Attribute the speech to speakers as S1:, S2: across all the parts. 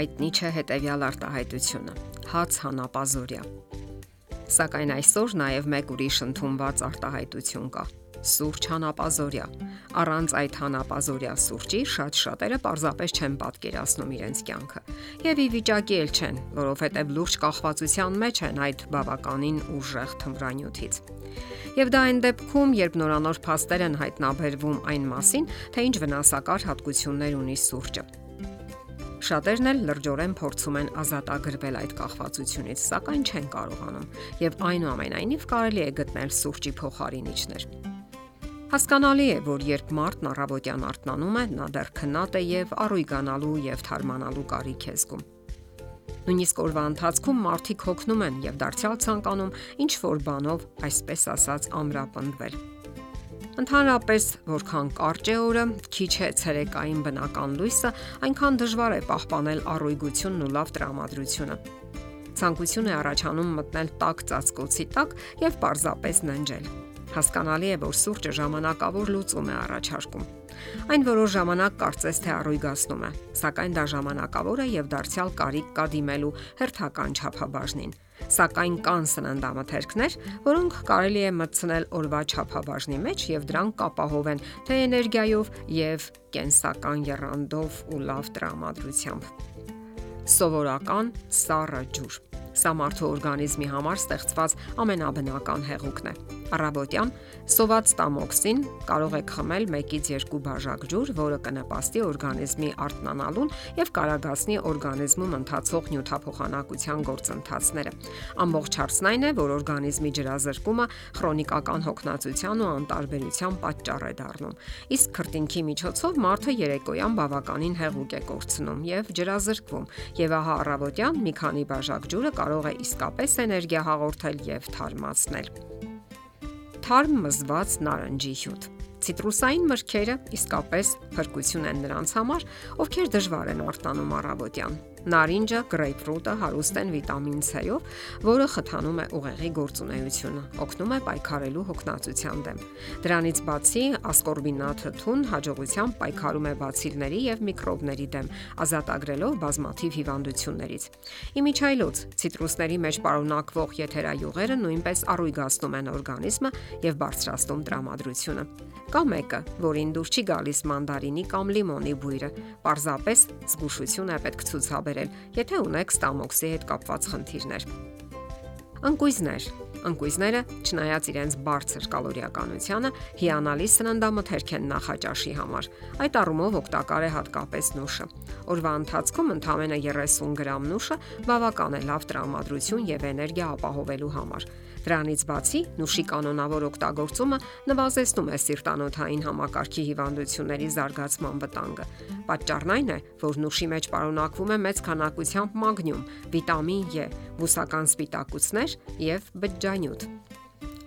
S1: հայտնի չէ հետևյալ արտահայտությունը՝ հաց հանապազորյա։ Սակայն այսօր նաև մեկ ուրիշ ընդունված արտահայտություն կա՝ սուրճ հանապազորյա։ Առանց այդ հանապազորյա սուրճի շատ շատերը պարզապես չեն պատկերացնում իրենց կյանքը։ Եվ ի վիճակի էլ չեն, որովհետև լուրջ կախվածության մեջ են այդ բավականին ուժեղ թմրանյութից։ Եվ դա այն դեպքում, երբ նորանոր փաստեր են հայտնաբերվում այն մասին, թե ինչ վնասակար հատկություններ ունի սուրճը։ Շատերն էլ լրջորեն փորձում են ազատագրվել այդ կախվածությունից, սակայն չեն կարողանում, եւ այնուամենայնիվ կարելի է գտնել սուրճի փոխարինիչներ։ Հասկանալի է, որ երբ մարդն առավոտյան արթնանում է, նա դեռ քնած է եւ առույգանալու եւ թարմանալու կարիք է զգում։ Նույնիսկ օրվա ընթացքում մարդիկ հոգնում են եւ դարձյալ ցանկանում ինչ որ բանով, այսպես ասած, ամրապնդվել։ Ընդհանրապես, որքան կարճ է օրը, քիչ է ցերեկային բնական լույսը, այնքան դժվար է պահպանել առույգությունն ու լավ տրամադրությունը։ Ցանկություն է առաջանում մտնել տաք ծածկոցի տակ եւ պարզապես ննջել Հասկանալի է, որ սուրճը ժամանակավոր լուծում է առաջարկում։ Այն որոշ ժամանակ կարծես թե առույգացնում է, սակայն դա ժամանակավոր է եւ դարձյալ կարիք կա դիմելու հերթական չափաբաժնին։ Սակայն կան սննդամթերքներ, որոնք կարելի է մտցնել օրվա չափաբաժնի մեջ եւ դրանք կապահովեն թե էներգիայով եւ կենսական երանդով ու լավ տրամադրությամբ։ Սովորական սառը ջուր Սա մարդու օրգանիզմի համար ստեղծված ամենաբնական հեղուկն է։ Առավոտյան սոված տամոքսին կարող է խմել 1-ից 2 բաժակ ջուր, որը կնպաստի օրգանիզմի արթնանալուն եւ կարագացնի օրգանիզմում ընթացող նյութափոխանակության գործընթացները։ Ամբողջ հարցն այն է, որ օրգանիզմի ջրազրկումը քրոնիկական հոգնածության ու անտարբերության պատճառ է դառնում։ Իսկ քրտինքի միջոցով մարդը երեկոյան բավականին հեղուկ է կորցնում եւ ջրազրկվում։ Եվ ահա առավոտյան մի քանի բաժակ ջուրը կարող է իսկապես էներգիա հաղորդել եւ թարմացնել։ Թարմ մզված նարնջի հյութ Ցիտրուսային մրգերը իսկապես փրկություն են նրանց համար, ովքեր դժվար են արտանում առավոտյան։ Նարինջը, գրեյփֆրուտը հարուստ են վիտամին C-ով, որը խթանում է ուղեղի գործունեությունը, օգնում է պայքարելու հոգնածության դեմ։ Դրանից բացի, ասկորբինաթը թուն հաջողությամբ պայքարում է բացիլների եւ միկրոբների դեմ, ազատագրելով բազմաթիվ հիվանդություններից։ Իմիջայլոց ցիտրուսների մեջ պարունակվող եթերայուղերը նույնպես առույգացնում են օրգանիզմը եւ բարձրացնում տրամադրությունը։ Կա մեկը, որին դուր չի գալիս մանդարինի կամ լիմոնի բույրը։ Պարզապես զգուշություն է պետք ցուցաբերել վերաբերել, եթե ունեք ստամոքսի հետ կապված խնդիրներ։ Ընկույզներ. Ընկույզները, չնայած իրենց բարձր կալորիականությանը, հիանալի սննդամթերք են նախաճաշի համար։ Այդ առումով օգտակար է հատկապես նուշը։ Օրվա ընթացքում ընդամենը 30 գրամ նուշը բավական է լավ տրամադրություն եւ էներգիա ապահովելու համար։ Դրանից բացի նուշի կանոնավոր օգտագործումը նվազեցնում է սիրտանոթային համակարգի հիվանդությունների զարգացման վտանգը։ Պատճառն այն է, որ նուշի մեջ պարունակվում է մեծ քանակությամբ մագնիում, վիտամին E, բուսական սպիտակուցներ եւ բջջանյութ։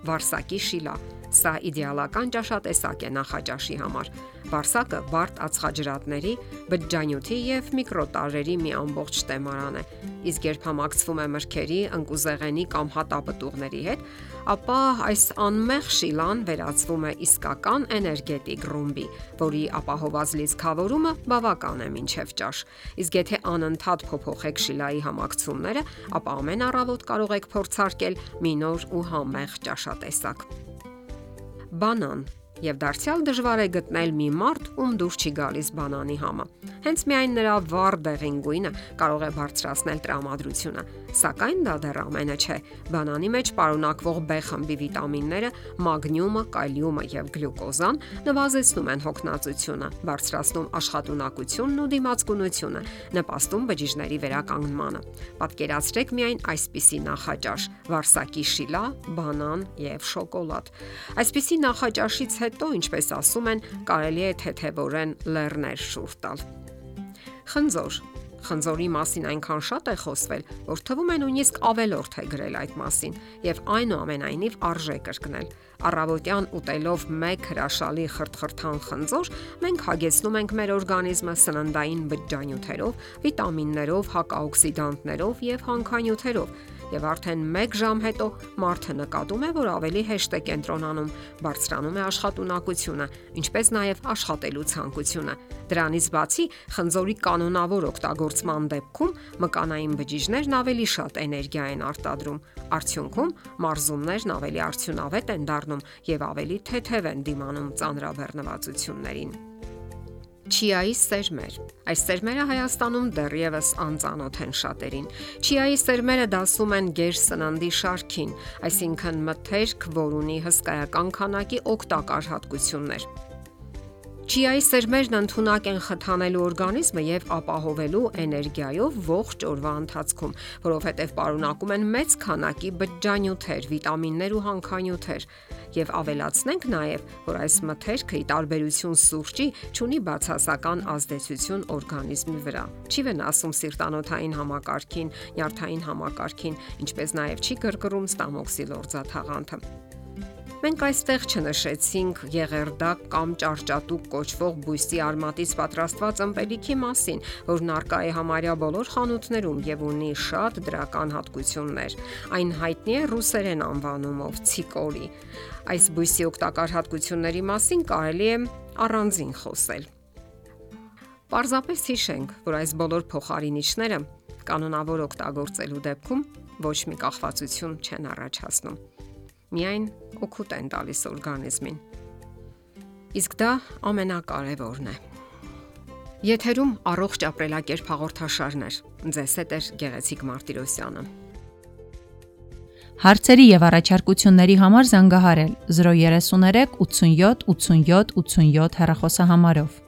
S1: Վարսակի շիլա Սա իդեալական ճաշատեսակ է նախաճաշի համար։ Վարսակը բարդ ածխաջրատների, բջջանյութի եւ միկրոտարերի մի ամբողջ տեմարան է։ Իսկ երբ համակցվում է մրգերի, ընկուզեղենի կամ հատապտուղների հետ, ապա այս անմեղ շիլան վերածվում է իսկական էներգետիկ ռումբի, որի ապահոված լիցքավորումը բավական է մինչև ճաշ։ Իսկ եթե անընդհատ փոփոխեք շիլայի համակցումները, ապա ամեն առավոտ կարող եք փորձարկել մի նոր ու համեղ ճաշատեսակ բանան եւ դարձյալ դժվար է գտնել մի մարդ, ում դուր չի գալիս բանանի համը։ Հենց միայն նրա վառ դեղին գույնը կարող է բարձրացնել տրամադրությունը, Սակայն դա դեռ ամենը չէ։ Բանանի մեջ պարունակվող B խմբի վիտամինները, մագնիումը, կալիումը եւ գլյուկոզան նվազեցնում են հոգնածությունը, բարձրացնում աշխատունակությունն ու դիմացկունությունը, նպաստում բջիջների վերականգնմանը։ Պատկերացրեք միայն այսպիսի նախաճաշ՝ վարսակի շիլա, բանան եւ շոկոլադ։ Այսպիսի նախաճաշից հետո, ինչպես ասում են, կարելի է թեթևորեն լեռներ շուրջ տալ։ Խնձոր. Խնձորի մասին այնքան շատ է խոսվել, որ թվում է նույնիսկ ավելորդ է գրել այդ մասին եւ այնուամենայնիվ արժե կրկնել։ Առավոտյան ուտելով մեկ հրաշալի խրթխրթան խնձոր, մենք հագեցնում ենք մեր օրգանիզմը սննդային բջջանյութերով, վիտամիններով, հակաօքսիդանտներով եւ հանքանյութերով եւ արդեն 1 ժամ հետո մարդը նկատում է, որ ավելի հեշտ է կենտրոնանում, բարձրանում է աշխատունակությունը, ինչպես նաեւ աշխատելու ցանկությունը։ Դրանից բացի խնձորի կանոնավոր օգտագործման դեպքում մկանային բջիջներն ավելի շատ էներգիա են արտադրում։ Արդյունքում մարզումներն ավելի արդյունավետ են դառնում եւ ավելի թեթև են դիմանում ծանրաբեռնվածություններին։ Չիայի սերմեր։ Այս սերմերը Հայաստանում դեռևս անծանոթ են շատերին։ Չիայի սերմերը դասում են ģեր սննդի շարքին, այսինքն մթերք, որ ունի հսկայական քանակի օգտակար հատկություններ։ Չիայի սերմերն ընդունակ են խթանելու օրգանիզմը եւ ապահովելու էներգիայով ողջ օրվա ընթացքում, որովհետեւ պարունակում են մեծ քանակի բջջանյութեր, վիտամիններ ու հանքանյութեր։ Եվ ավելացնենք նաեւ, որ այս մթերքը՝ ի տարբերություն սուրճի, ունի բացասական ազդեցություն օրգանիզմի վրա։ Չի վնասում սիրտանոթային համակարգին, նյարդային համակարգին, ինչպես նաեւ չի կրկռում ստամոքսի լորձաթաղանթը։ Մենք այստեղ չնշեցինք եղերդակ կամ ճարճատուկ կոչվող բույսի արմատից պատրաստված ըմպելիքի մասին, որն արկա է համարյա բոլոր խանութներում եւ ունի շատ դրական հատկություններ։ Այն հայտնի է ռուսերեն անվանումով ցիկորի։ Այս բույսի օգտակար հատկությունների մասին կարելի է առանձին խոսել։ Պարզապես հիշենք, որ այս բոլոր փոխարինիչները կանոնավոր օգտագործելու դեպքում ոչ մի կախվածություն չեն առաջացնում միայն օգուտ են տալիս օրգանիզմին։ Իսկ դա ամենակարևորն է։ Եթերում առողջ ապրելակերպ հաղորդաշարներ։ Ձեզ հետ է Գեղեցիկ Մարտիրոսյանը։
S2: Հարցերի եւ առաջարկությունների համար զանգահարել 033 87 87 87 հեռախոսահամարով։